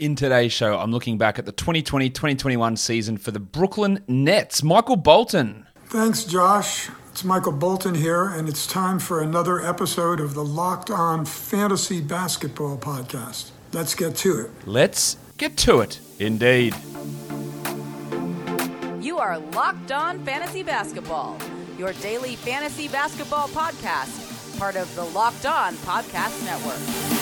In today's show, I'm looking back at the 2020 2021 season for the Brooklyn Nets. Michael Bolton. Thanks, Josh. It's Michael Bolton here, and it's time for another episode of the Locked On Fantasy Basketball Podcast. Let's get to it. Let's get to it, indeed. You are Locked On Fantasy Basketball, your daily fantasy basketball podcast, part of the Locked On Podcast Network.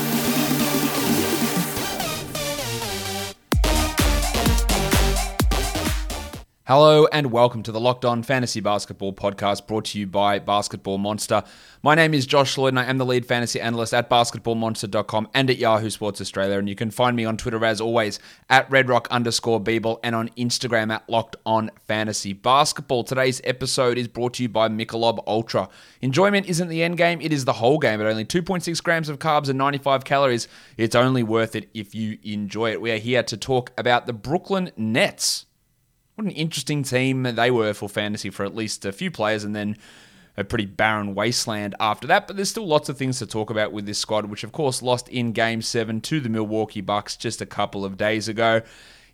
Hello and welcome to the Locked On Fantasy Basketball podcast brought to you by Basketball Monster. My name is Josh Lloyd and I am the lead fantasy analyst at basketballmonster.com and at Yahoo Sports Australia. And you can find me on Twitter as always at redrock underscore bball and on Instagram at Locked On Fantasy Basketball. Today's episode is brought to you by Michelob Ultra. Enjoyment isn't the end game, it is the whole game. At only 2.6 grams of carbs and 95 calories, it's only worth it if you enjoy it. We are here to talk about the Brooklyn Nets what an interesting team they were for fantasy for at least a few players, and then a pretty barren wasteland after that. But there's still lots of things to talk about with this squad, which of course lost in Game Seven to the Milwaukee Bucks just a couple of days ago.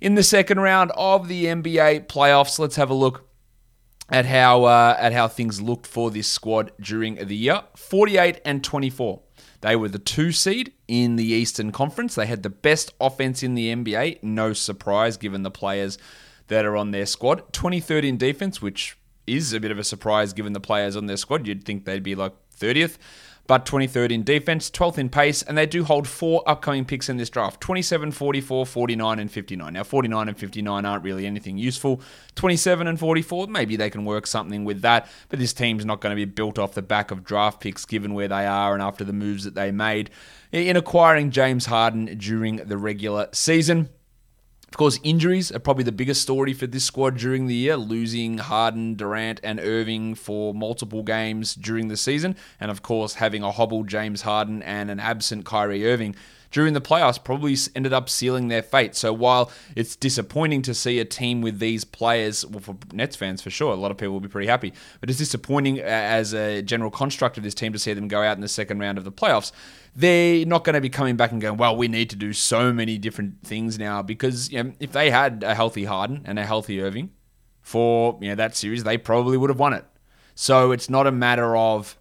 In the second round of the NBA playoffs, let's have a look at how uh, at how things looked for this squad during the year. 48 and 24. They were the two seed in the Eastern Conference. They had the best offense in the NBA. No surprise given the players that are on their squad. 23rd in defense, which is a bit of a surprise given the players on their squad. You'd think they'd be like 30th, but 23rd in defense, 12th in pace, and they do hold four upcoming picks in this draft 27, 44, 49, and 59. Now, 49 and 59 aren't really anything useful. 27 and 44, maybe they can work something with that, but this team's not going to be built off the back of draft picks given where they are and after the moves that they made in acquiring James Harden during the regular season. Of course, injuries are probably the biggest story for this squad during the year, losing Harden, Durant, and Irving for multiple games during the season. And of course, having a hobbled James Harden and an absent Kyrie Irving during the playoffs probably ended up sealing their fate. So while it's disappointing to see a team with these players, well, for Nets fans for sure, a lot of people will be pretty happy, but it's disappointing as a general construct of this team to see them go out in the second round of the playoffs. They're not going to be coming back and going, well, we need to do so many different things now because you know, if they had a healthy Harden and a healthy Irving for you know that series, they probably would have won it. So it's not a matter of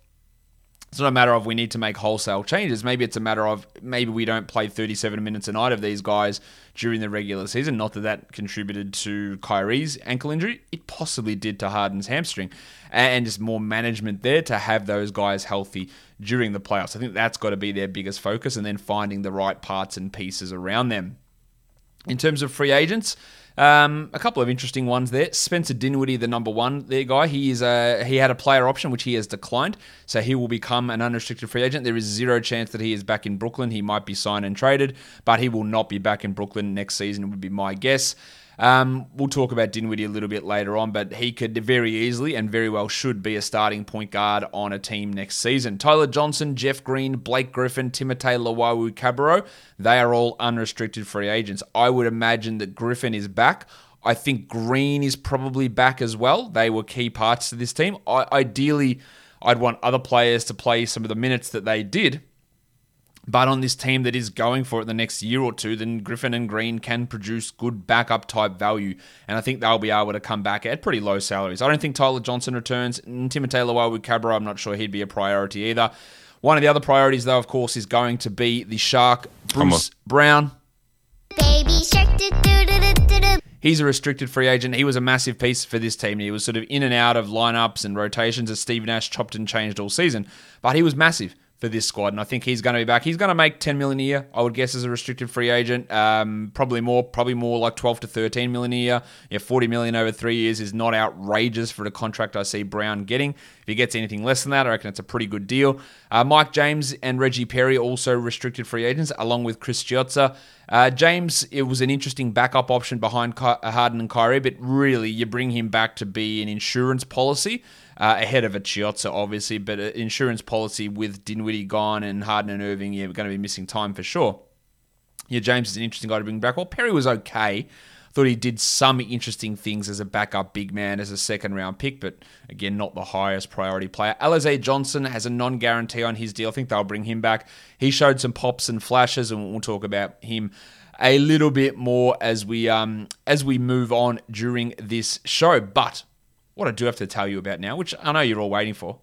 it's not a matter of we need to make wholesale changes. Maybe it's a matter of maybe we don't play 37 minutes a night of these guys during the regular season. Not that that contributed to Kyrie's ankle injury. It possibly did to Harden's hamstring. And just more management there to have those guys healthy during the playoffs. I think that's got to be their biggest focus and then finding the right parts and pieces around them. In terms of free agents, um, a couple of interesting ones there. Spencer Dinwiddie, the number one there guy, he is a, he had a player option which he has declined, so he will become an unrestricted free agent. There is zero chance that he is back in Brooklyn. He might be signed and traded, but he will not be back in Brooklyn next season. Would be my guess. Um, we'll talk about Dinwiddie a little bit later on, but he could very easily and very well should be a starting point guard on a team next season. Tyler Johnson, Jeff Green, Blake Griffin, Timothé Luwawu-Cabarrot, they are all unrestricted free agents. I would imagine that Griffin is back. I think Green is probably back as well. They were key parts to this team. I, ideally, I'd want other players to play some of the minutes that they did but on this team that is going for it the next year or two, then Griffin and Green can produce good backup type value. And I think they'll be able to come back at pretty low salaries. I don't think Tyler Johnson returns. Timothé Luwawu-Cabarrot, I'm not sure he'd be a priority either. One of the other priorities, though, of course, is going to be the Shark, Bruce Brown. Baby Shark, He's a restricted free agent. He was a massive piece for this team. He was sort of in and out of lineups and rotations as Steve Nash chopped and changed all season, but he was massive for this squad, and I think he's going to be back. He's going to make 10 million a year, I would guess, as a restricted free agent. Um, probably more, probably more like 12 to 13 million a year. Yeah, 40 million over three years is not outrageous for the contract I see Brown getting. If he gets anything less than that, I reckon it's a pretty good deal. Uh, Mike James and Reggie Perry also restricted free agents, along with Chris Chiozza. Uh, James, it was an interesting backup option behind Harden and Kyrie, but really, you bring him back to be an insurance policy uh, ahead of a Chiozza, obviously, but an insurance policy with Dinwiddie gone and Harden and Irving, yeah, we're going to be missing time for sure. Yeah, James is an interesting guy to bring back. Well, Perry was okay. Thought he did some interesting things as a backup big man, as a second round pick, but again, not the highest priority player. Alize Johnson has a non guarantee on his deal. I think they'll bring him back. He showed some pops and flashes, and we'll talk about him a little bit more as we um as we move on during this show. But what I do have to tell you about now, which I know you're all waiting for,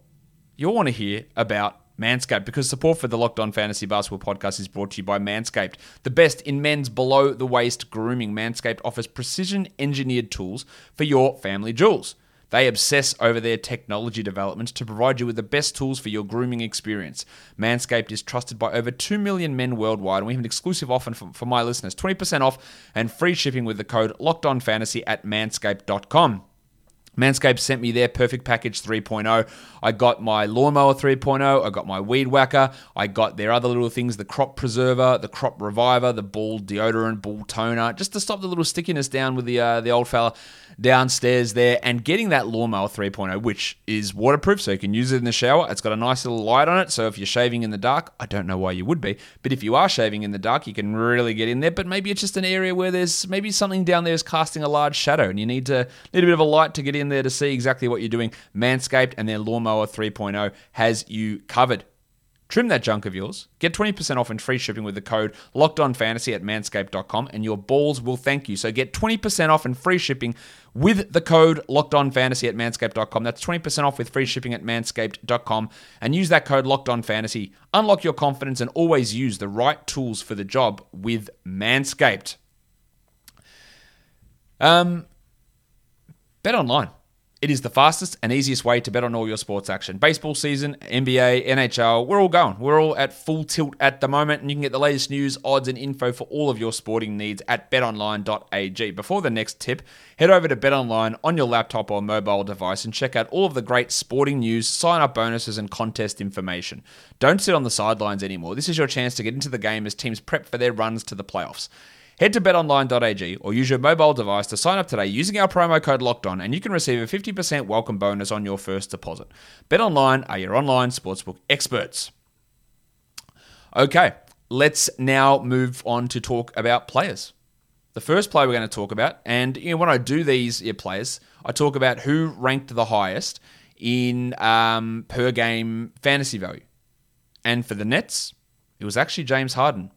you'll want to hear about Manscaped because support for the Locked On Fantasy Basketball podcast is brought to you by Manscaped. The best in men's below the waist grooming, Manscaped offers precision engineered tools for your family jewels. They obsess over their technology developments to provide you with the best tools for your grooming experience. Manscaped is trusted by over 2 million men worldwide, and we have an exclusive offer for, my listeners 20% off and free shipping with the code LOCKEDONFANTASY at manscaped.com. Manscaped sent me their perfect package 3.0. I got my lawnmower 3.0. I got my weed whacker. I got their other little things the crop preserver, the crop reviver, the ball deodorant, ball toner, just to stop the little stickiness down with the uh, the old fella downstairs there. And getting that lawnmower 3.0, which is waterproof, so you can use it in the shower. It's got a nice little light on it, so if you're shaving in the dark, I don't know why you would be, but if you are shaving in the dark, you can really get in there. But maybe it's just an area where there's maybe something down there is casting a large shadow, and you need to need a bit of a light to get in there to see exactly what you're doing. Manscaped and their lawnmower 3.0 has you covered. Trim that junk of yours. Get 20% off and free shipping with the code LOCKEDONFANTASY at manscaped.com and your balls will thank you. So get 20% off and free shipping with the code LOCKEDONFANTASY at manscaped.com. That's 20% off with free shipping at manscaped.com and use that code LOCKEDONFANTASY. Unlock your confidence and always use the right tools for the job with Manscaped. Um, Bet online. It is the fastest and easiest way to bet on all your sports action. Baseball season, NBA, NHL, we're all going. We're all at full tilt at the moment, and you can get the latest news, odds, and info for all of your sporting needs at betonline.ag. Before the next tip, head over to betonline on your laptop or mobile device and check out all of the great sporting news, sign up bonuses, and contest information. Don't sit on the sidelines anymore. This is your chance to get into the game as teams prep for their runs to the playoffs. Head to betonline.ag or use your mobile device to sign up today using our promo code locked on, and you can receive a 50% welcome bonus on your first deposit. BetOnline are your online sportsbook experts. Okay, let's now move on to talk about players. The first player we're going to talk about, and you know, when I do these yeah, players, I talk about who ranked the highest in um, per game fantasy value. And for the Nets, it was actually James Harden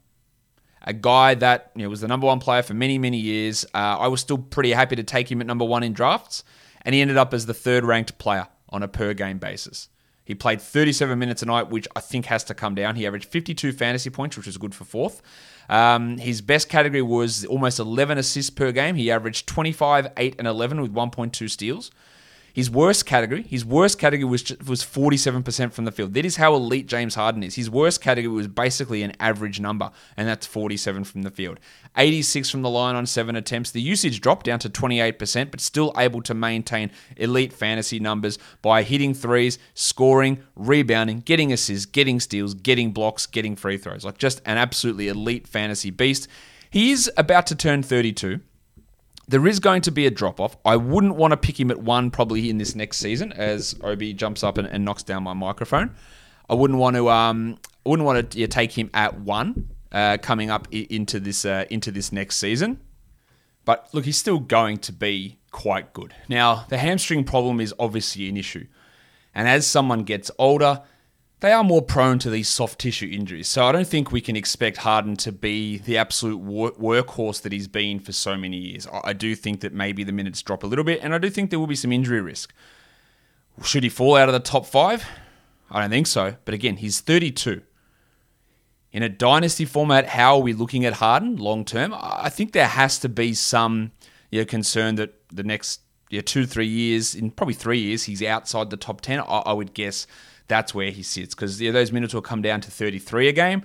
a guy that you know, was the number one player for many, many years. Uh, I was still pretty happy to take him at number one in drafts, and he ended up as the third ranked player on a per game basis. He played 37 minutes a night, which I think has to come down. He averaged 52 fantasy points, which was good for fourth. Um, his best category was almost 11 assists per game. He averaged 25, 8, and 11 with 1.2 steals. His worst category, his worst category was was 47% from the field. That is how elite James Harden is. His worst category was basically an average number, and that's 47 from the field. 86 from the line on seven attempts. The usage dropped down to 28%, but still able to maintain elite fantasy numbers by hitting threes, scoring, rebounding, getting assists, getting steals, getting blocks, getting free throws. Like just an absolutely elite fantasy beast. He is about to turn 32 there is going to be a drop off. I wouldn't want to pick him at one probably in this next season as Obi jumps up and, and knocks down my microphone. I wouldn't want to um wouldn't want to yeah, take him at one uh, coming up into this uh, into this next season. But look, he's still going to be quite good. Now, the hamstring problem is obviously an issue. And as someone gets older, they are more prone to these soft tissue injuries. So I don't think we can expect Harden to be the absolute workhorse that he's been for so many years. I do think that maybe the minutes drop a little bit, and I do think there will be some injury risk. Should he fall out of the top five? I don't think so. But again, he's 32. In a dynasty format, how are we looking at Harden long term? I think there has to be some you know, concern that the next you know, two, three years, in probably three years, he's outside the top 10. I, I would guess that's where he sits because those minutes will come down to 33 a game.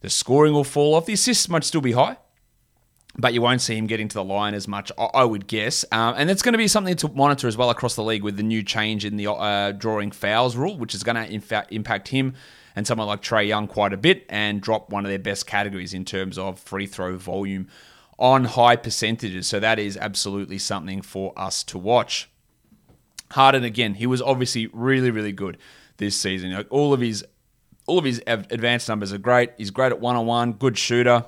The scoring will fall off. The assists might still be high, but you won't see him getting to the line as much, I would guess. Um, and it's going to be something to monitor as well across the league with the new change in the uh, drawing fouls rule, which is going to in fact impact him and someone like Trae Young quite a bit and drop one of their best categories in terms of free throw volume on high percentages. So that is absolutely something for us to watch. Harden again, he was obviously really, really good this season. All of his all of his advanced numbers are great. He's great at one on one, good shooter,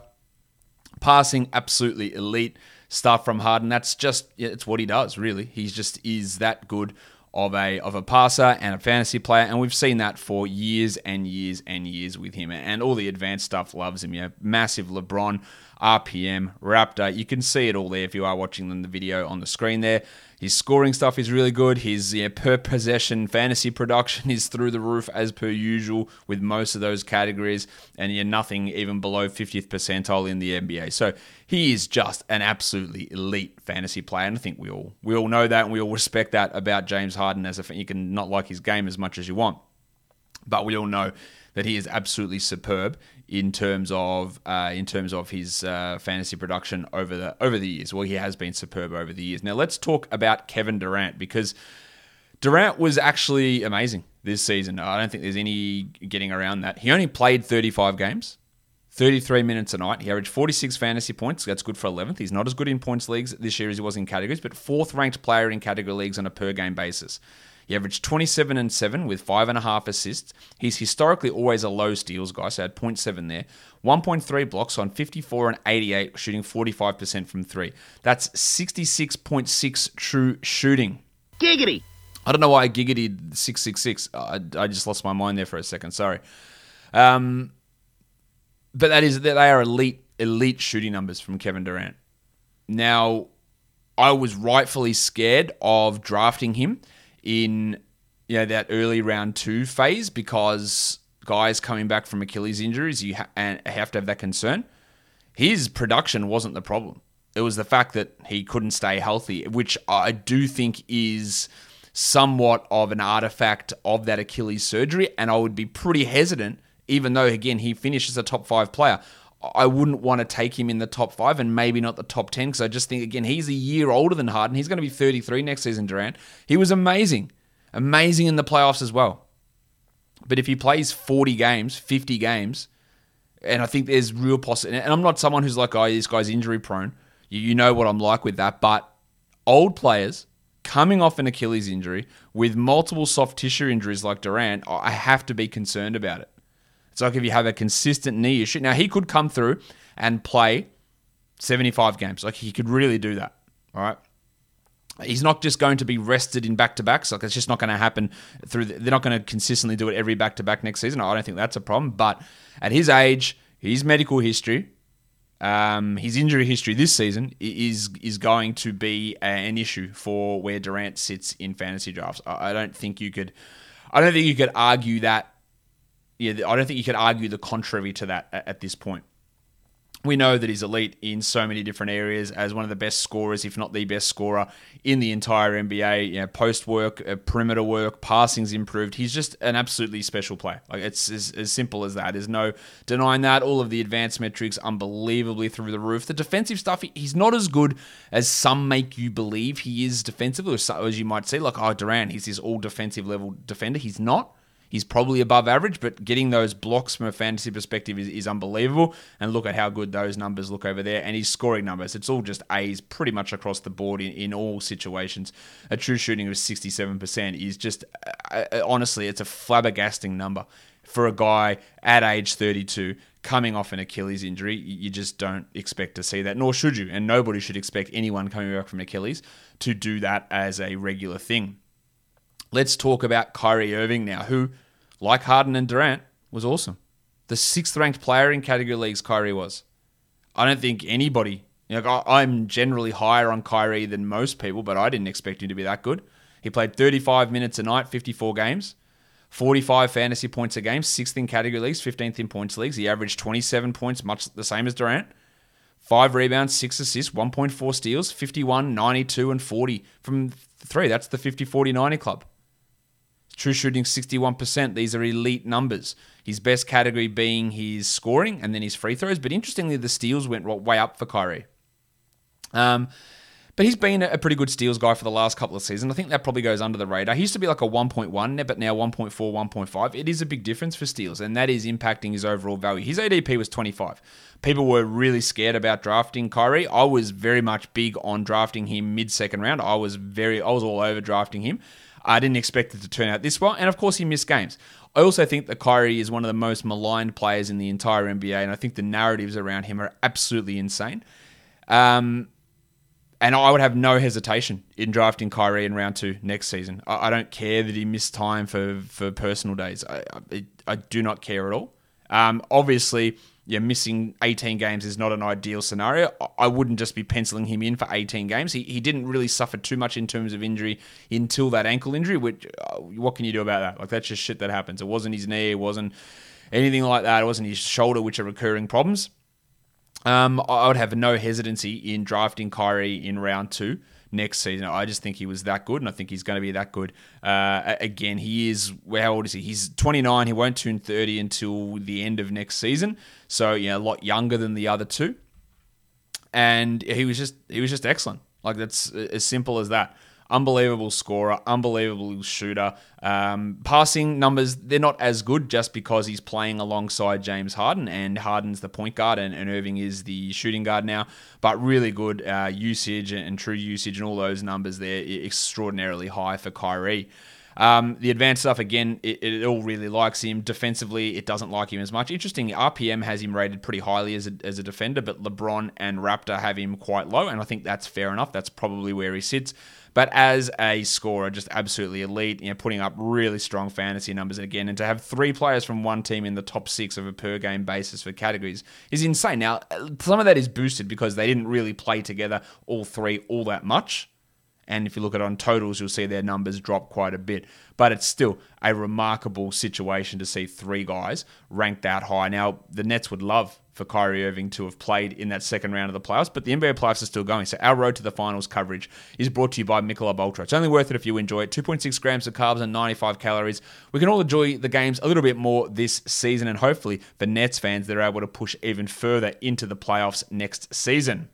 passing absolutely elite. stuff from Harden. That's just it's what he does. Really, he's just is that good of a of a passer and a fantasy player, and we've seen that for years and years and years with him. And all the advanced stuff loves him. Yeah, massive LeBron RPM Raptor. You can see it all there if you are watching the video on the screen there. His scoring stuff is really good. His yeah, per possession fantasy production is through the roof as per usual with most of those categories, and yeah, nothing even below 50th percentile in the NBA. So he is just an absolutely elite fantasy player, and I think we all we all know that, and we all respect that about James Harden. As a fan. you can not like his game as much as you want, but we all know that he is absolutely superb in terms of uh, in terms of his uh, fantasy production over the over the years. Well, he has been superb over the years. Now let's talk about Kevin Durant because Durant was actually amazing this season. I don't think there's any getting around that. He only played 35 games. 33 minutes a night. He averaged 46 fantasy points. That's good for 11th. He's not as good in points leagues this year as he was in categories, but fourth ranked player in category leagues on a per game basis. He averaged 27 and 7 with 5.5 assists. He's historically always a low steals guy, so had 0.7 there. 1.3 blocks on 54 and 88, shooting 45% from three. That's 66.6 true shooting. Giggity! I don't know why I giggity 666. I, I just lost my mind there for a second. Sorry. Um, but that is that they are elite elite shooting numbers from Kevin Durant. Now, I was rightfully scared of drafting him in you know that early round two phase because guys coming back from Achilles injuries, you ha- and have to have that concern. His production wasn't the problem. It was the fact that he couldn't stay healthy, which I do think is somewhat of an artifact of that Achilles surgery. And I would be pretty hesitant, even though, again, he finishes a top five player. I wouldn't want to take him in the top five and maybe not the top 10 because I just think, again, he's a year older than Harden. He's going to be 33 next season, Durant. He was amazing. Amazing in the playoffs as well. But if he plays 40 games, 50 games, and I think there's real possibility, and I'm not someone who's like, oh, this guy's injury prone. You know what I'm like with that. But old players coming off an Achilles injury with multiple soft tissue injuries like Durant, I have to be concerned about it. It's like if you have a consistent knee issue. Now, he could come through and play 75 games. Like, he could really do that. All right. He's not just going to be rested in back to backs. Like, it's just not going to happen through. The, they're not going to consistently do it every back to back next season. I don't think that's a problem. But at his age, his medical history, um, his injury history this season is is going to be an issue for where Durant sits in fantasy drafts. I don't think you could, I don't think you could argue that yeah, I don't think you could argue the contrary to that at, this point. We know that he's elite in so many different areas as one of the best scorers, if not the best scorer in the entire NBA. You know, post work, uh, perimeter work, passing's improved. He's just an absolutely special player. Like it's as, as simple as that. There's no denying that. All of the advanced metrics, unbelievably through the roof. The defensive stuff, he's not as good as some make you believe he is defensively, as you might see. Like, oh, Durant, he's this all defensive level defender. He's not. He's probably above average, but getting those blocks from a fantasy perspective is, is unbelievable. And look at how good those numbers look over there. And his scoring numbers, it's all just A's pretty much across the board in, in all situations. A true shooting of 67% is just, uh, uh, honestly, it's a flabbergasting number for a guy at age 32 coming off an Achilles injury. You just don't expect to see that, nor should you. And nobody should expect anyone coming back from Achilles to do that as a regular thing. Let's talk about Kyrie Irving now, who, like Harden and Durant, was awesome. The sixth ranked player in category leagues, Kyrie was. I don't think anybody, you know, I'm generally higher on Kyrie than most people, but I didn't expect him to be that good. He played 35 minutes a night, 54 games, 45 fantasy points a game, sixth in category leagues, 15th in points leagues. He averaged 27 points, much the same as Durant. Five rebounds, six assists, 1.4 steals, 51, 92, and 40 from three. That's the 50 40 90 club. True shooting 61%. These are elite numbers. His best category being his scoring and then his free throws. But interestingly, the steals went way up for Kyrie. Um, but he's been a pretty good steals guy for the last couple of seasons. I think that probably goes under the radar. He used to be like a 1.1, but now 1.4, 1.5. It is a big difference for steals, and that is impacting his overall value. His ADP was 25. People were really scared about drafting Kyrie. I was very much big on drafting him mid second round. I was very, I was all over drafting him. I didn't expect it to turn out this well, and of course, he missed games. I also think that Kyrie is one of the most maligned players in the entire NBA, and I think the narratives around him are absolutely insane. Um, and I would have no hesitation in drafting Kyrie in round two next season. I, I don't care that he missed time for, for personal days. I, I, I do not care at all. Um, obviously, yeah, missing 18 games is not an ideal scenario. I wouldn't just be penciling him in for 18 games. He, he didn't really suffer too much in terms of injury until that ankle injury, which, uh, what can you do about that? Like, that's just shit that happens. It wasn't his knee, it wasn't anything like that. It wasn't his shoulder, which are recurring problems. Um, I would have no hesitancy in drafting Kyrie in round two next season. I just think he was that good, and I think he's going to be that good. Uh, again, he is. How old is he? He's 29. He won't turn 30 until the end of next season. So yeah, a lot younger than the other two. And he was just he was just excellent. Like that's as simple as that unbelievable scorer, unbelievable shooter. Um, passing numbers, they're not as good just because he's playing alongside James Harden, and Harden's the point guard, and, and Irving is the shooting guard now. But really good uh, usage and, and true usage, and all those numbers there extraordinarily high for Kyrie. Um, the advanced stuff, again, it, it, all really likes him. Defensively, it doesn't like him as much. Interesting, RPM has him rated pretty highly as a, as a defender, but LeBron and Raptor have him quite low, and I think that's fair enough. That's probably where he sits. But as a scorer, just absolutely elite, you know, putting up really strong fantasy numbers again. And to have three players from one team in the top six of a per game basis for categories is insane. Now, some of that is boosted because they didn't really play together, all three, all that much. And if you look at on totals, you'll see their numbers drop quite a bit. But it's still a remarkable situation to see three guys ranked that high. Now, the Nets would love for Kyrie Irving to have played in that second round of the playoffs, but the NBA playoffs are still going. So our road to the finals coverage is brought to you by Michelob Ultra. It's only worth it if you enjoy it. 2.6 grams of carbs and 95 calories. We can all enjoy the games a little bit more this season, and hopefully for Nets fans, they're able to push even further into the playoffs next season.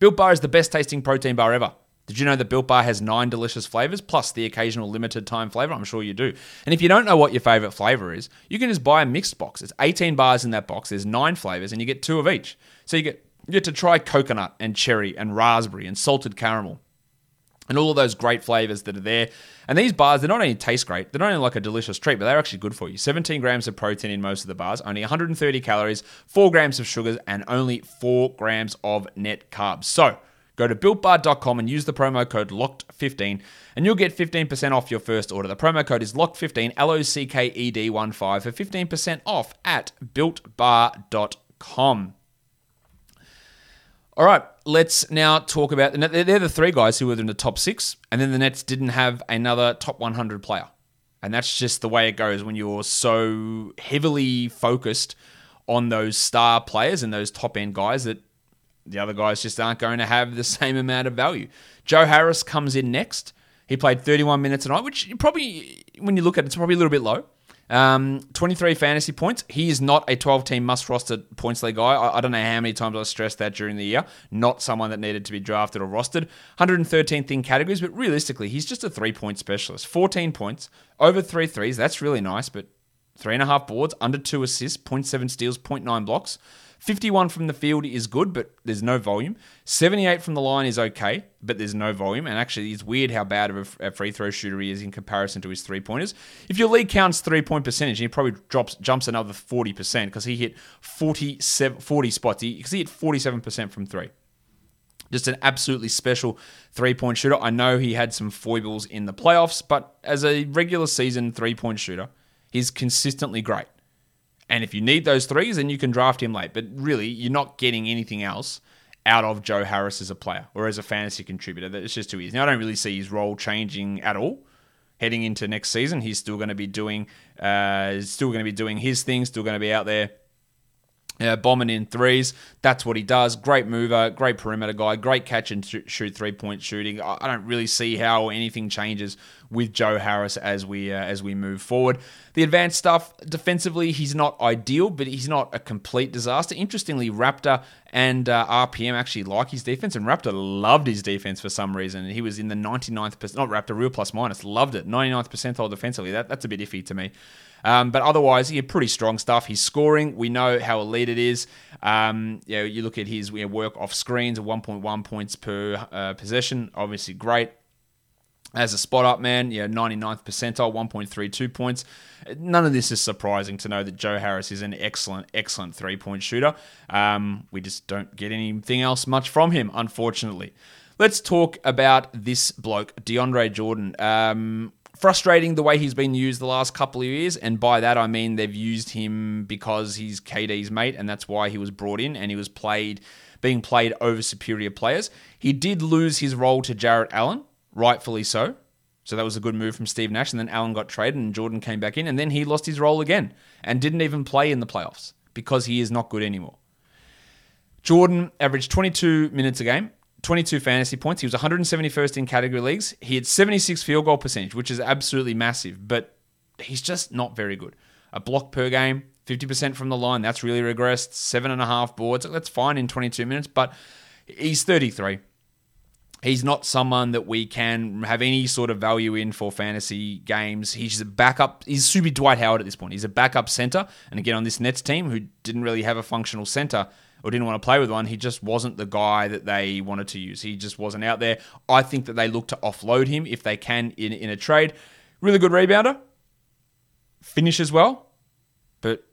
Built Bar is the best tasting protein bar ever. Did you know that Built Bar has nine delicious flavors plus the occasional limited time flavor? I'm sure you do. And if you don't know what your favorite flavor is, you can just buy a mixed box. It's 18 bars in that box. There's nine flavors, and you get two of each. So you get you get to try coconut and cherry and raspberry and salted caramel and all of those great flavors that are there. And these bars, they not only taste great, they're not only like a delicious treat, but they're actually good for you. 17 grams of protein in most of the bars, only 130 calories, 4 grams of sugars, and only 4 grams of net carbs. So, Go to builtbar.com and use the promo code LOCKED15 and you'll get 15% off your first order. The promo code is LOCKED15, L O C K E D 1 5 for 15% off at builtbar.com. All right, let's now talk about. The. They're the three guys who were in the top six, and then the Nets didn't have another top 100 player. And that's just the way it goes when you're so heavily focused on those star players and those top end guys that the other guys just aren't going to have the same amount of value. Joe Harris comes in next. He played 31 minutes tonight, which probably, when you look at it, it's probably a little bit low. Um, 23 fantasy points. He is not a 12 team must roster points league guy. I, I, don't know how many times I stressed that during the year. Not someone that needed to be drafted or rostered. 113th in categories, but realistically, he's just a three point specialist. 14 points, over three threes. That's really nice, but three and a half boards, under two assists, 0.7 steals, 0.9 blocks. 51 from the field is good, but there's no volume. 78 from the line is okay, but there's no volume. And actually, it's weird how bad of a free throw shooter he is in comparison to his three pointers. If your league counts three point percentage, he probably drops jumps another 40% because he hit 47, 40 spots. He, he hit 47% from three. Just an absolutely special three point shooter. I know he had some foibles in the playoffs, but as a regular season three point shooter, he's consistently great. And if you need those threes, then you can draft him late. But really, you're not getting anything else out of Joe Harris as a player or as a fantasy contributor. It's just too easy. Now, I don't really see his role changing at all. Heading into next season, he's still going to be doing, uh, still going to be doing his thing. Still going to be out there uh, bombing in threes. That's what he does. Great mover, great perimeter guy, great catch and shoot three point shooting. I don't really see how anything changes with Joe Harris as we uh, as we move forward. The advanced stuff defensively, he's not ideal, but he's not a complete disaster. Interestingly, Raptor and uh, RPM actually like his defense, and Raptor loved his defense for some reason. He was in the 99th percent, not Raptor, real plus minus, loved it, 99th percentile defensively. That, that's a bit iffy to me. Um, but otherwise, he had pretty strong stuff. He's scoring. We know how elite it is. Um, you, know, you look at his you know, work off screens, 1.1 points per uh, possession. Obviously, great. as a spot up man, yeah, 99th percentile, 1.32 points. None of this is surprising to know that Joe Harris is an excellent, excellent three point shooter. Um, we just don't get anything else much from him, unfortunately. Let's talk about this bloke, DeAndre Jordan. Um, frustrating the way he's been used the last couple of years, and by that I mean they've used him because he's KD's mate, and that's why he was brought in and he was played being played over superior players. He did lose his role to Jarrett Allen, rightfully so. So that was a good move from Steve Nash, and then Allen got traded and Jordan came back in, and then he lost his role again and didn't even play in the playoffs because he is not good anymore. Jordan averaged 22 minutes a game, 22 fantasy points. He was 171st in category leagues. He had 76 field goal percentage, which is absolutely massive, but he's just not very good. A block per game, 50% from the line, that's really regressed. Seven and a half boards, that's fine in 22 minutes, but he's 33. He's not someone that we can have any sort of value in for fantasy games. He's a backup. He's super Dwight Howard at this point. He's a backup center. And again, on this Nets team, who didn't really have a functional center, or didn't want to play with one. He just wasn't the guy that they wanted to use. He just wasn't out there. I think that they look to offload him if they can in, in a trade. Really good rebounder, finishes well, but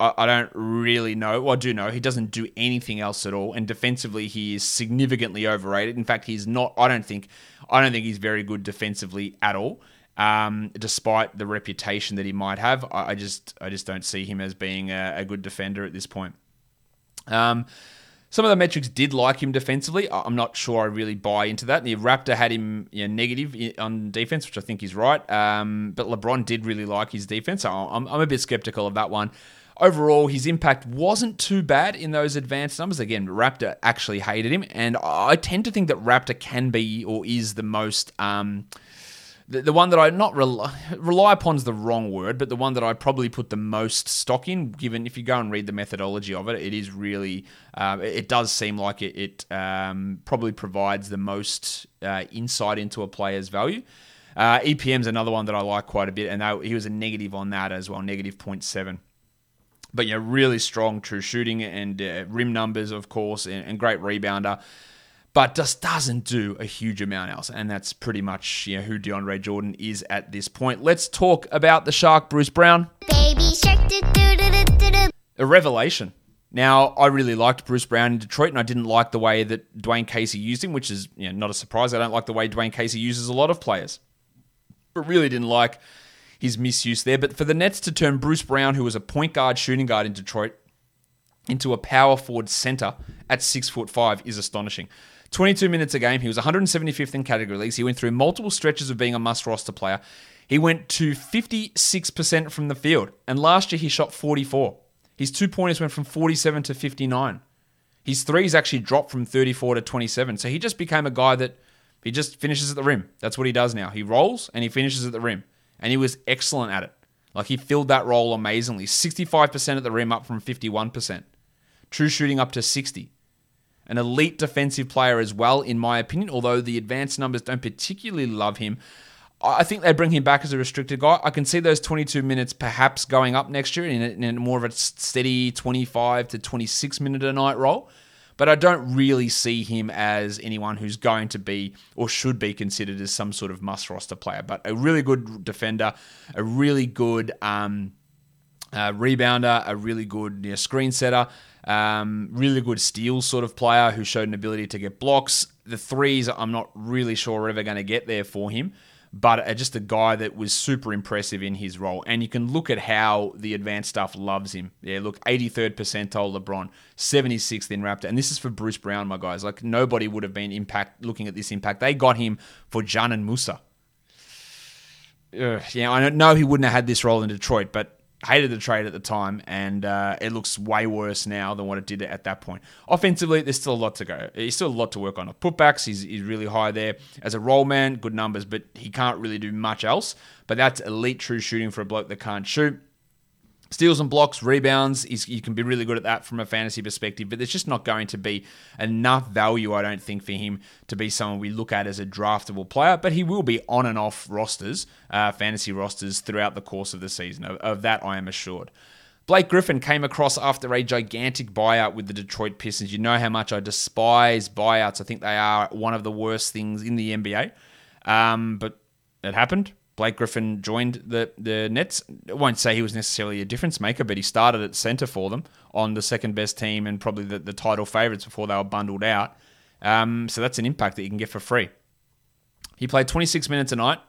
I, I don't really know. Well, I do know he doesn't do anything else at all, and defensively he is significantly overrated. In fact, he's not. I don't think. I don't think he's very good defensively at all. Um, despite the reputation that he might have, I, I, just I just don't see him as being a, a good defender at this point. Um, some of the metrics did like him defensively. I'm not sure I really buy into that. The Raptor had him you know, negative on defense, which I think is right. Um, but LeBron did really like his defense. So I'm, I'm a bit skeptical of that one. Overall, his impact wasn't too bad in those advanced numbers. Again, Raptor actually hated him, and I tend to think that Raptor can be or is the most. Um, the, the one that I not rely, rely upon is the wrong word, but the one that I probably put the most stock in, given if you go and read the methodology of it, it is really, uh, it does seem like it, it um, probably provides the most uh, insight into a player's value. Uh, EPM is another one that I like quite a bit, and he was a negative on that as well, negative 0.7 but yeah, really strong true shooting and uh, rim numbers, of course, and, and, great rebounder but just doesn't do a huge amount else. And that's pretty much you know, who DeAndre Jordan is at this point. Let's talk about the Shark, Bruce Brown. Baby shark, a revelation. Now, I really liked Bruce Brown in Detroit, and I didn't like the way that Dwayne Casey used him, which is you know, not a surprise. I don't like the way Dwayne Casey uses a lot of players, but really didn't like his misuse there. But for the Nets to turn Bruce Brown, who was a point guard, shooting guard in Detroit, into a power forward center at six foot five is astonishing. 22 minutes a game. He was 175th in category leagues. He went through multiple stretches of being a must roster player. He went to 56% from the field, and last year he shot 44. His two pointers went from 47 to 59. His threes actually dropped from 34 to 27. So he just became a guy that he just finishes at the rim. That's what he does now. He rolls and he finishes at the rim. And he was excellent at it. Like he filled that role amazingly. 65% at the rim up from 51%. True shooting up to 60 an elite defensive player as well, in my opinion, although the advanced numbers don't particularly love him. I think they bring him back as a restricted guy. I can see those 22 minutes perhaps going up next year in, a, in more of a steady 25 to 26 minute a night role. But I don't really see him as anyone who's going to be or should be considered as some sort of must roster player. But a really good defender, a really good um, uh, rebounder, a really good you know, screen setter. Um, really good steal sort of player who showed an ability to get blocks. The threes, I'm not really sure we're ever going to get there for him, but uh, just a guy that was super impressive in his role. And you can look at how the advanced stuff loves him. Yeah, look, 83rd percentile LeBron, 76th in Raptor. And this is for Bruce Brown, my guys. Like, nobody would have been impact looking at this impact. They got him for Dzanan Musa. Ugh, yeah, I know he wouldn't have had this role in Detroit, but hated the trade at the time, and uh, it looks way worse now than what it did at that point. Offensively, there's still a lot to go. There's still a lot to work on. Putbacks, he's, he's really high there. As a roll man, good numbers, but he can't really do much else. But that's elite true shooting for a bloke that can't shoot. Steals and blocks, rebounds, is, you can be really good at that from a fantasy perspective, but there's just not going to be enough value, I don't think, for him to be someone we look at as a draftable player. But he will be on and off rosters, uh, fantasy rosters, throughout the course of the season. Of, of that, I am assured. Blake Griffin came across after a gigantic buyout with the Detroit Pistons. You know how much I despise buyouts. I think they are one of the worst things in the NBA. Um, but it happened. Blake Griffin joined the, the Nets. I won't say he was necessarily a difference maker, but he started at centre for them on the second best team and probably the, the title favourites before they were bundled out. Um, so that's an impact that you can get for free. He played 26 minutes a night,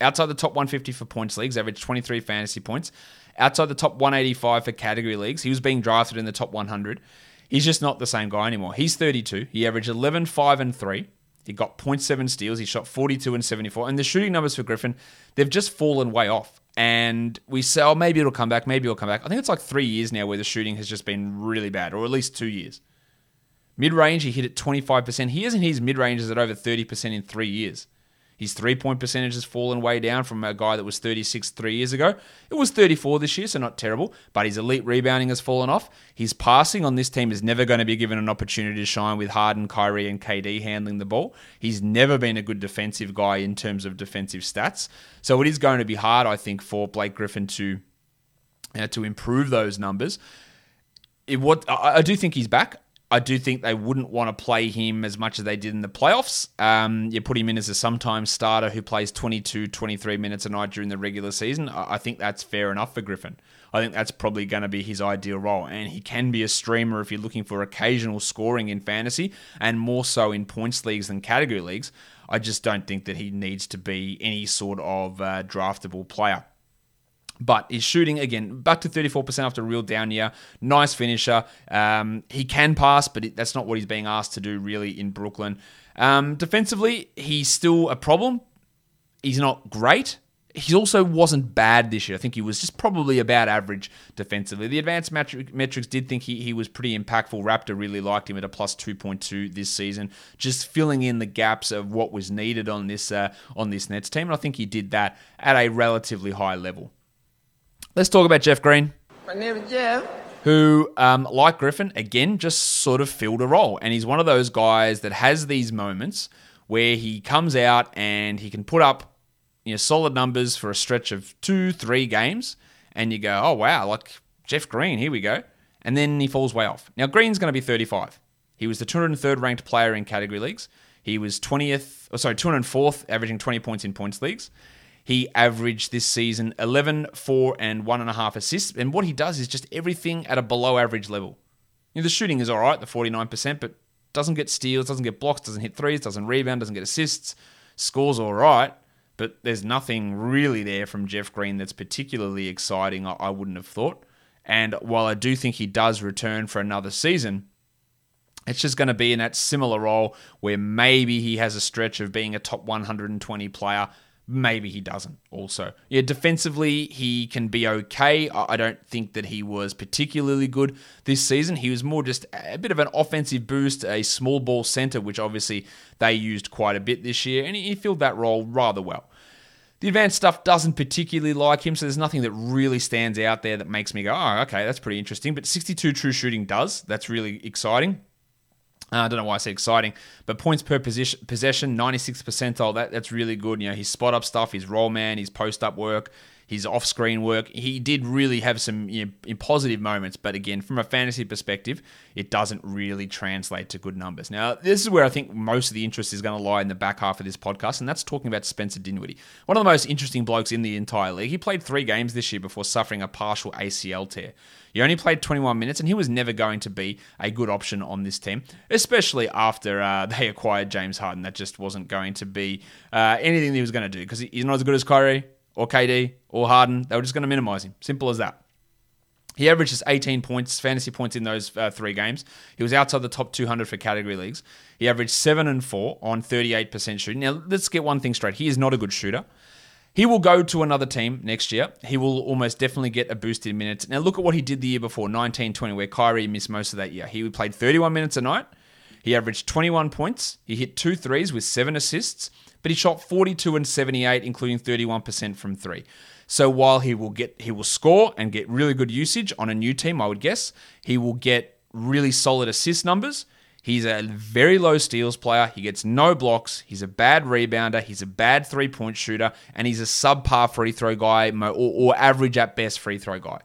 outside the top 150 for points leagues, averaged 23 fantasy points. Outside the top 185 for category leagues, he was being drafted in the top 100. He's just not the same guy anymore. He's 32. He averaged 11, 5, and 3. He got 0.7 steals. He shot 42 and 74. And the shooting numbers for Griffin, they've just fallen way off. And we say, oh, maybe it'll come back. Maybe it'll come back. I think it's like three years now where the shooting has just been really bad, or at least two years. Mid range, he hit it 25%. He hit his mid ranges at over 30% in three years. His three point percentage has fallen way down from a guy that was 36 three years ago. It was 34 this year, so not terrible, but his elite rebounding has fallen off. His passing on this team is never going to be given an opportunity to shine with Harden, Kyrie, and KD handling the ball. He's never been a good defensive guy in terms of defensive stats. So it is going to be hard, I think, for Blake Griffin to, uh, to improve those numbers. It, what I, I do think he's back. I do think they wouldn't want to play him as much as they did in the playoffs. Um, you put him in as a sometimes starter who plays 22, 23 minutes a night during the regular season. I think that's fair enough for Griffin. I think that's probably going to be his ideal role. And he can be a streamer if you're looking for occasional scoring in fantasy and more so in points leagues than category leagues. I just don't think that he needs to be any sort of uh, draftable player. But he's shooting again back to 34% after a real down year. Nice finisher. Um, he can pass, but that's not what he's being asked to do really in Brooklyn. Um, defensively, he's still a problem. He's not great. He also wasn't bad this year. I think he was just probably about average defensively. The advanced metrics did think he, he was pretty impactful. Raptor really liked him at a plus 2.2 this season, just filling in the gaps of what was needed on this uh, on this Nets team. And I think he did that at a relatively high level. Let's talk about Jeff Green. My name is Jeff. Who, um, like Griffin, again, just sort of filled a role. And he's one of those guys that has these moments where he comes out and he can put up you know, solid numbers for a stretch of two, three games. And you go, oh, wow, like Jeff Green, here we go. And then he falls way off. Now, Green's going to be 35. He was the 203rd ranked player in category leagues. He was 20th, oh, sorry, 204th, averaging 20 points in points leagues. He averaged this season 11, 4, and 1.5 assists. And what he does is just everything at a below average level. You know, the shooting is all right, the 49%, but doesn't get steals, doesn't get blocks, doesn't hit threes, doesn't rebound, doesn't get assists. Scores all right, but there's nothing really there from Jeff Green that's particularly exciting, I wouldn't have thought. And while I do think he does return for another season, it's just going to be in that similar role where maybe he has a stretch of being a top 120 player maybe he doesn't also. Yeah, defensively, he can be okay. I don't think that he was particularly good this season. He was more just a bit of an offensive boost, a small ball center, which obviously they used quite a bit this year, and he filled that role rather well. The advanced stuff doesn't particularly like him, so there's nothing that really stands out there that makes me go, oh, okay, that's pretty interesting. But 62 true shooting does. That's really exciting. Uh, I don't know why I said exciting, but points per position, possession, 96 percentile. That that's really good. You know, his spot up stuff, his roll man, his post up work, his off screen work. He did really have some you know, positive moments, but again, from a fantasy perspective, it doesn't really translate to good numbers. Now, this is where I think most of the interest is going to lie in the back half of this podcast, and that's talking about Spencer Dinwiddie, one of the most interesting blokes in the entire league. He played three games this year before suffering a partial ACL tear. He only played 21 minutes, and he was never going to be a good option on this team, especially after uh, they acquired James Harden. That just wasn't going to be uh, anything he was going to do because he's not as good as Kyrie or KD or Harden. They were just going to minimize him. Simple as that. He averages 18 points, fantasy points in those uh, three games. He was outside the top 200 for category leagues. He averaged 7 and 4 on 38% shooting. Now, let's get one thing straight. He is not a good shooter. He will go to another team next year. He will almost definitely get a boost in minutes. Now, look at what he did the year before, 19 20, where Kyrie missed most of that year. He played 31 minutes a night. He averaged 21 points. He hit two threes with seven assists, but he shot 42 and 78, including 31% from three. So while he will get he will score and get really good usage on a new team, I would guess, he will get really solid assist numbers. He's a very low steals player. He gets no blocks. He's a bad rebounder. He's a bad three point shooter. And he's a subpar free throw guy or, or average at best free throw guy.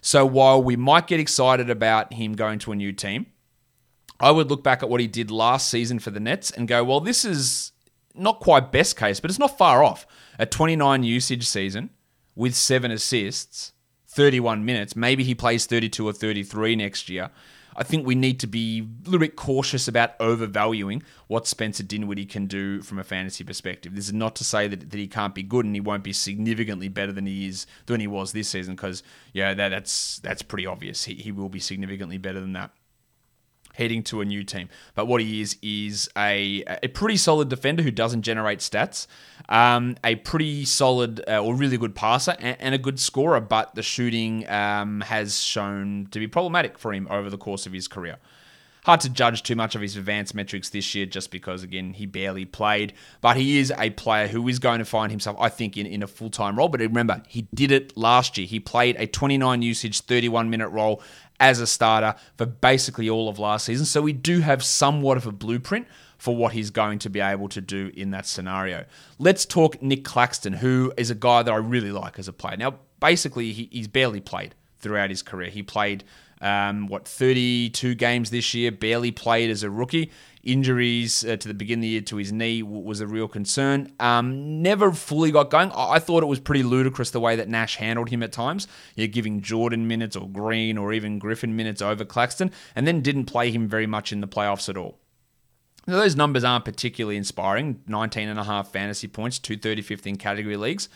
So while we might get excited about him going to a new team, I would look back at what he did last season for the Nets and go, well, this is not quite best case, but it's not far off. A 29 usage season with seven assists, 31 minutes. Maybe he plays 32 or 33 next year. I think we need to be a little bit cautious about overvaluing what Spencer Dinwiddie can do from a fantasy perspective. This is not to say that, that he can't be good and he won't be significantly better than he is than he was this season, because yeah, that, that's that's pretty obvious. He, he will be significantly better than that heading to a new team. But what he is is a a pretty solid defender who doesn't generate stats, um, a pretty solid uh, or really good passer, and, and, a good scorer. But the shooting um, has shown to be problematic for him over the course of his career. Hard to judge too much of his advanced metrics this year just because, again, he barely played. But he is a player who is going to find himself, I think, in, in a full time role. But remember, he did it last year. He played a 29 usage, 31 minute role as a starter for basically all of last season. So we do have somewhat of a blueprint for what he's going to be able to do in that scenario. Let's talk Nick Claxton, who is a guy that I really like as a player. Now, basically, he, he's barely played throughout his career. He played um, what 32 games this year, barely played as a rookie. Injuries uh, to the beginning of the year to his knee w- was a real concern. Um, never fully got going. I-, I thought it was pretty ludicrous the way that Nash handled him at times. You're giving Jordan minutes or Green or even Griffin minutes over Claxton, and then didn't play him very much in the playoffs at all. Now, those numbers aren't particularly inspiring 19 and a half fantasy points, 235th in category leagues.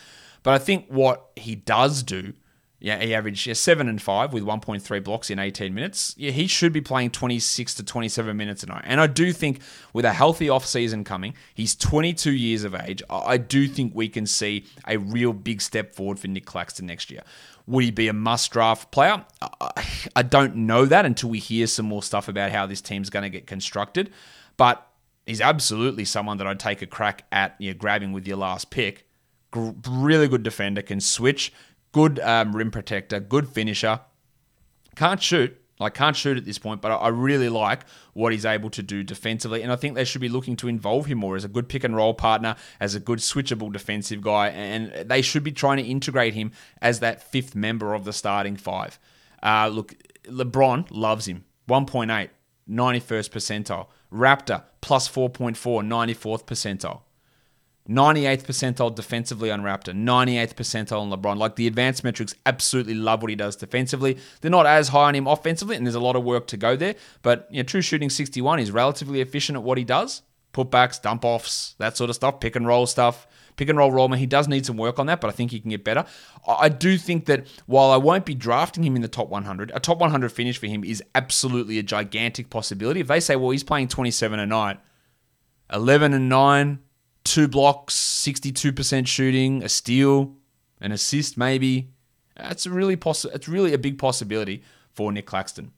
But I think what he does do yeah, he averaged yeah, seven and five with 1.3 blocks in 18 minutes. Yeah, he should be playing 26 to 27 minutes a night. And I do think with a healthy off season coming, he's 22 years of age. I do think we can see a real big step forward for Nick Claxton next year. Would he be a must draft player? I don't know that until we hear some more stuff about how this team's going to get constructed. But he's absolutely someone that I'd take a crack at you know, grabbing with your last pick. Really good defender, can switch, good um, rim protector, good finisher. Can't shoot, like can't shoot at this point, but I really like what he's able to do defensively, and I think they should be looking to involve him more as a good pick and roll partner, as a good switchable defensive guy, and they should be trying to integrate him as that fifth member of the starting five. Uh, look, LeBron loves him. 1.8, 91st percentile. Raptor plus 4.4, 94th percentile. 98th percentile defensively on Raptor, 98th percentile on LeBron. Like the advanced metrics absolutely love what he does defensively. They're not as high on him offensively, and there's a lot of work to go there. But you know, true shooting 61 is relatively efficient at what he does. Putbacks, dump offs, that sort of stuff, pick and roll stuff. Pick and roll rollman, he does need some work on that, but I think he can get better. I do think that while I won't be drafting him in the top 100, a top 100 finish for him is absolutely a gigantic possibility. If they say, well, he's playing 27 a night, 11 and 9, two blocks, 62% shooting, a steal, an assist maybe. That's really possi- It's really a big possibility for Nick Claxton.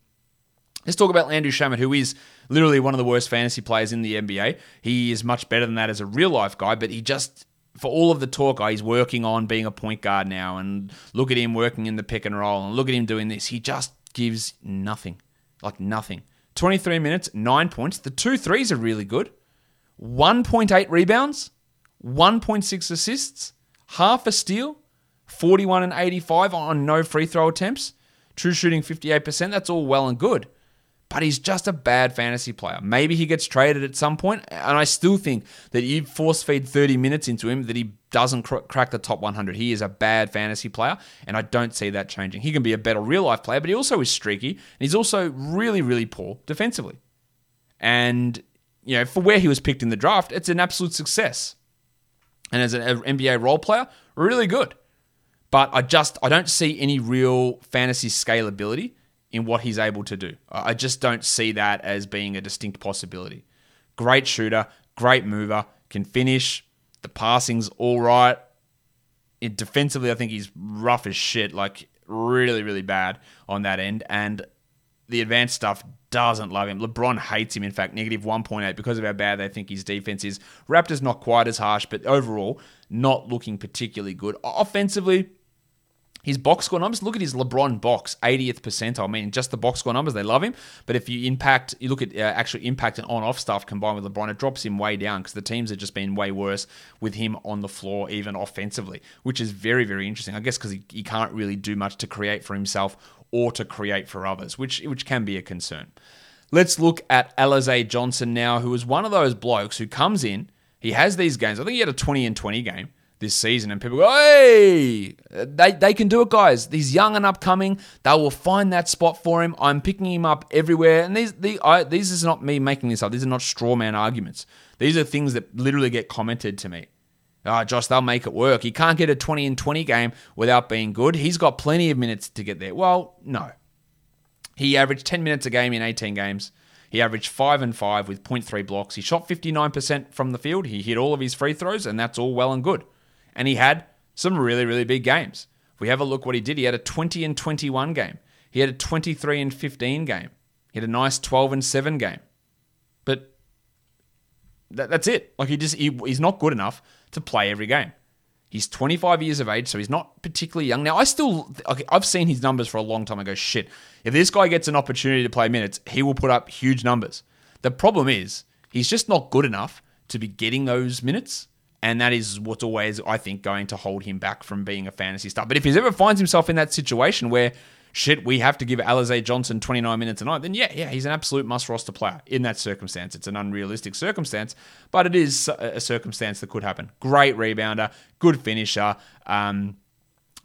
Let's talk about Landry Shamet, who is literally one of the worst fantasy players in the NBA. He is much better than that as a real life guy, but he just, for all of the talk, oh, he's working on being a point guard now, and look at him working in the pick and roll, and look at him doing this. He just gives nothing. Like nothing. 23 minutes, nine points. The two threes are really good. 1.8 rebounds, 1.6 assists, half a steal, 41 and 85 on no free throw attempts, true shooting 58%. That's all well and good. But he's just a bad fantasy player. Maybe he gets traded at some point, and I still think that you force feed 30 minutes into him that he doesn't cr- crack the top 100. He is a bad fantasy player, and I don't see that changing. He can be a better real life player, but he also is streaky, and he's also really, really poor defensively. And you know, for where he was picked in the draft, it's an absolute success. And as an NBA role player, really good. But I just I don't see any real fantasy scalability in what he's able to do. I just don't see that as being a distinct possibility. Great shooter, great mover, can finish. The passing's all right. It, defensively, I think he's rough as shit, like really, really bad on that end. And the advanced stuff doesn't love him. LeBron hates him, in fact, negative 1.8 because of how bad they think his defense is. Raptors not quite as harsh, but overall, not looking particularly good. Offensively, his box score numbers, look at his LeBron box, 80th percentile. I mean, just the box score numbers, they love him. But if you impact, you look at uh, actual impact and on off stuff combined with LeBron, it drops him way down because the teams have just been way worse with him on the floor, even offensively, which is very, very interesting. I guess because he, he can't really do much to create for himself or to create for others, which which can be a concern. Let's look at Alize Johnson now, who is one of those blokes who comes in, He has these games. I think he had a 20 and 20 game this season, and people go, hey, they, they can do it, guys. He's young and upcoming. They will find that spot for him. I'm picking him up everywhere. And these, the, I, these is not me making this up. These are not straw man arguments. These are things that literally get commented to me. Oh, Josh, they'll make it work. He can't get a 20 and 20 game without being good. He's got plenty of minutes to get there. Well, no. He averaged 10 minutes a game in 18 games. He averaged 5 and 5 with 0.3 blocks. He shot 59% from the field. He hit all of his free throws, and that's all well and good. And he had some really, really big games. If we have a look what he did, he had a 20 and 21 game. He had a 23 and 15 game. He had a nice 12 and 7 game. But that, that's it. Like he just he, he's not good enough to play every game. He's 25 years of age, so he's not particularly young. Now, I still, I've seen his numbers for a long time. I go, shit, if this guy gets an opportunity to play minutes, he will put up huge numbers. The problem is, he's just not good enough to be getting those minutes. And that is what's always, I think, going to hold him back from being a fantasy star. But if he ever finds himself in that situation where shit, we have to give Alize Johnson 29 minutes a night, then yeah, yeah, he's an absolute must roster player in that circumstance. It's an unrealistic circumstance, but it is a circumstance that could happen. Great rebounder, good finisher. Um,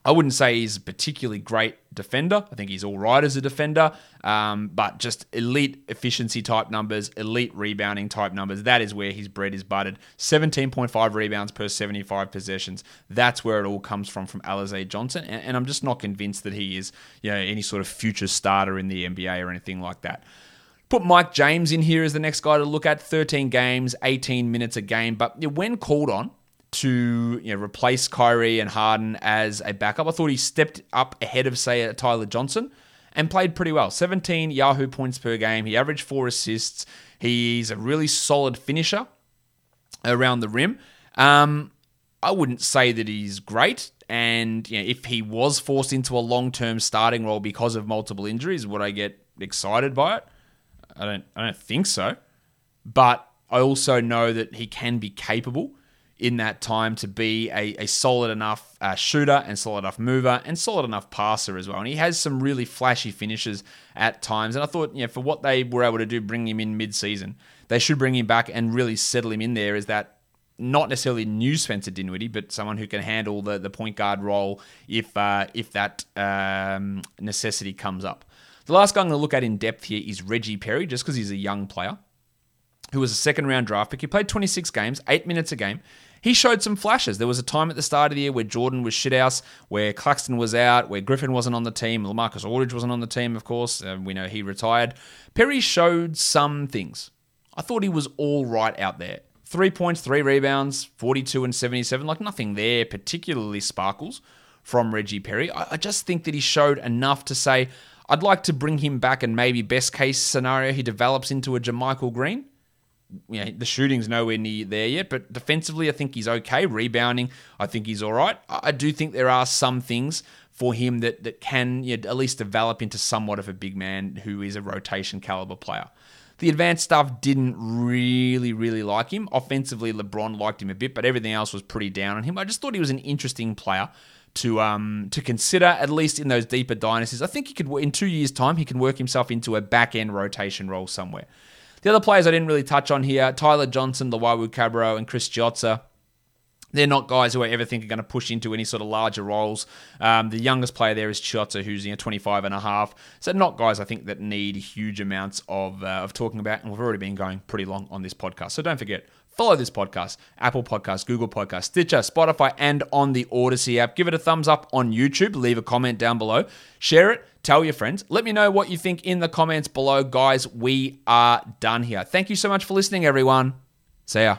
I wouldn't say he's particularly great defender. I think he's all right as a defender, um, but just elite efficiency type numbers, elite rebounding type numbers. That is where his bread is buttered. 17.5 rebounds per 75 possessions. That's where it all comes from from Alize Johnson, and, and I'm just not convinced that he is you know, any sort of future starter in the NBA or anything like that. Put Mike James in here as the next guy to look at. 13 games, 18 minutes a game, but when called on, to you know, replace Kyrie and Harden as a backup. I thought he stepped up ahead of, say, Tyler Johnson and played pretty well. 17 Yahoo points per game. He averaged four assists. He's a really solid finisher around the rim. Um, I wouldn't say that he's great. And you know, if he was forced into a long term starting role because of multiple injuries, would I get excited by it? I don't. I don't think so. But I also know that he can be capable in that time to be a, a solid enough uh, shooter and solid enough mover and solid enough passer as well. And he has some really flashy finishes at times. And I thought, you know, for what they were able to do, bring him in mid-season, they should bring him back and really settle him in there. Is that not necessarily new Spencer Dinwiddie, but someone who can handle the, the point guard role if uh, if that um, necessity comes up. The last guy I'm going to look at in depth here is Reggie Perry, just because he's a young player who was a second round draft pick. He played 26 games, eight minutes a game. He showed some flashes. There was a time at the start of the year where Jordan was shithouse, where Claxton was out, where Griffin wasn't on the team, Lamarcus Aldridge wasn't on the team, of course. Uh, we know he retired. Perry showed some things. I thought he was all right out there. Three points, three rebounds, 42 and 77. Like nothing there particularly sparkles from Reggie Perry. I, I just think that he showed enough to say, I'd like to bring him back and maybe best case scenario he develops into a JaMychal Green you know, the shooting's nowhere near there yet, but defensively, I think he's okay. Rebounding, I think he's all right. I do think there are some things for him that that can you know, at least develop into somewhat of a big man who is a rotation caliber player. The advanced stuff didn't really, really like him. Offensively, LeBron liked him a bit, but everything else was pretty down on him. I just thought he was an interesting player to um to consider at least in those deeper dynasties. I think he could in two years' time he can work himself into a back end rotation role somewhere. The other players I didn't really touch on here Tyler Johnson, Luwawu-Cabarrot, and Chris Chiozza. They're not guys who I ever think are going to push into any sort of larger roles. Um, the youngest player there is Chiozza, who's you know, 25 and a half. So not guys I think that need huge amounts of, uh, of talking about. And we've already been going pretty long on this podcast. So don't forget, follow this podcast, Apple Podcast, Google Podcast, Stitcher, Spotify, and on the Odyssey app. Give it a thumbs up on YouTube. Leave a comment down below. Share it. Tell your friends. Let me know what you think in the comments below. Guys, we are done here. Thank you so much for listening, everyone. See ya.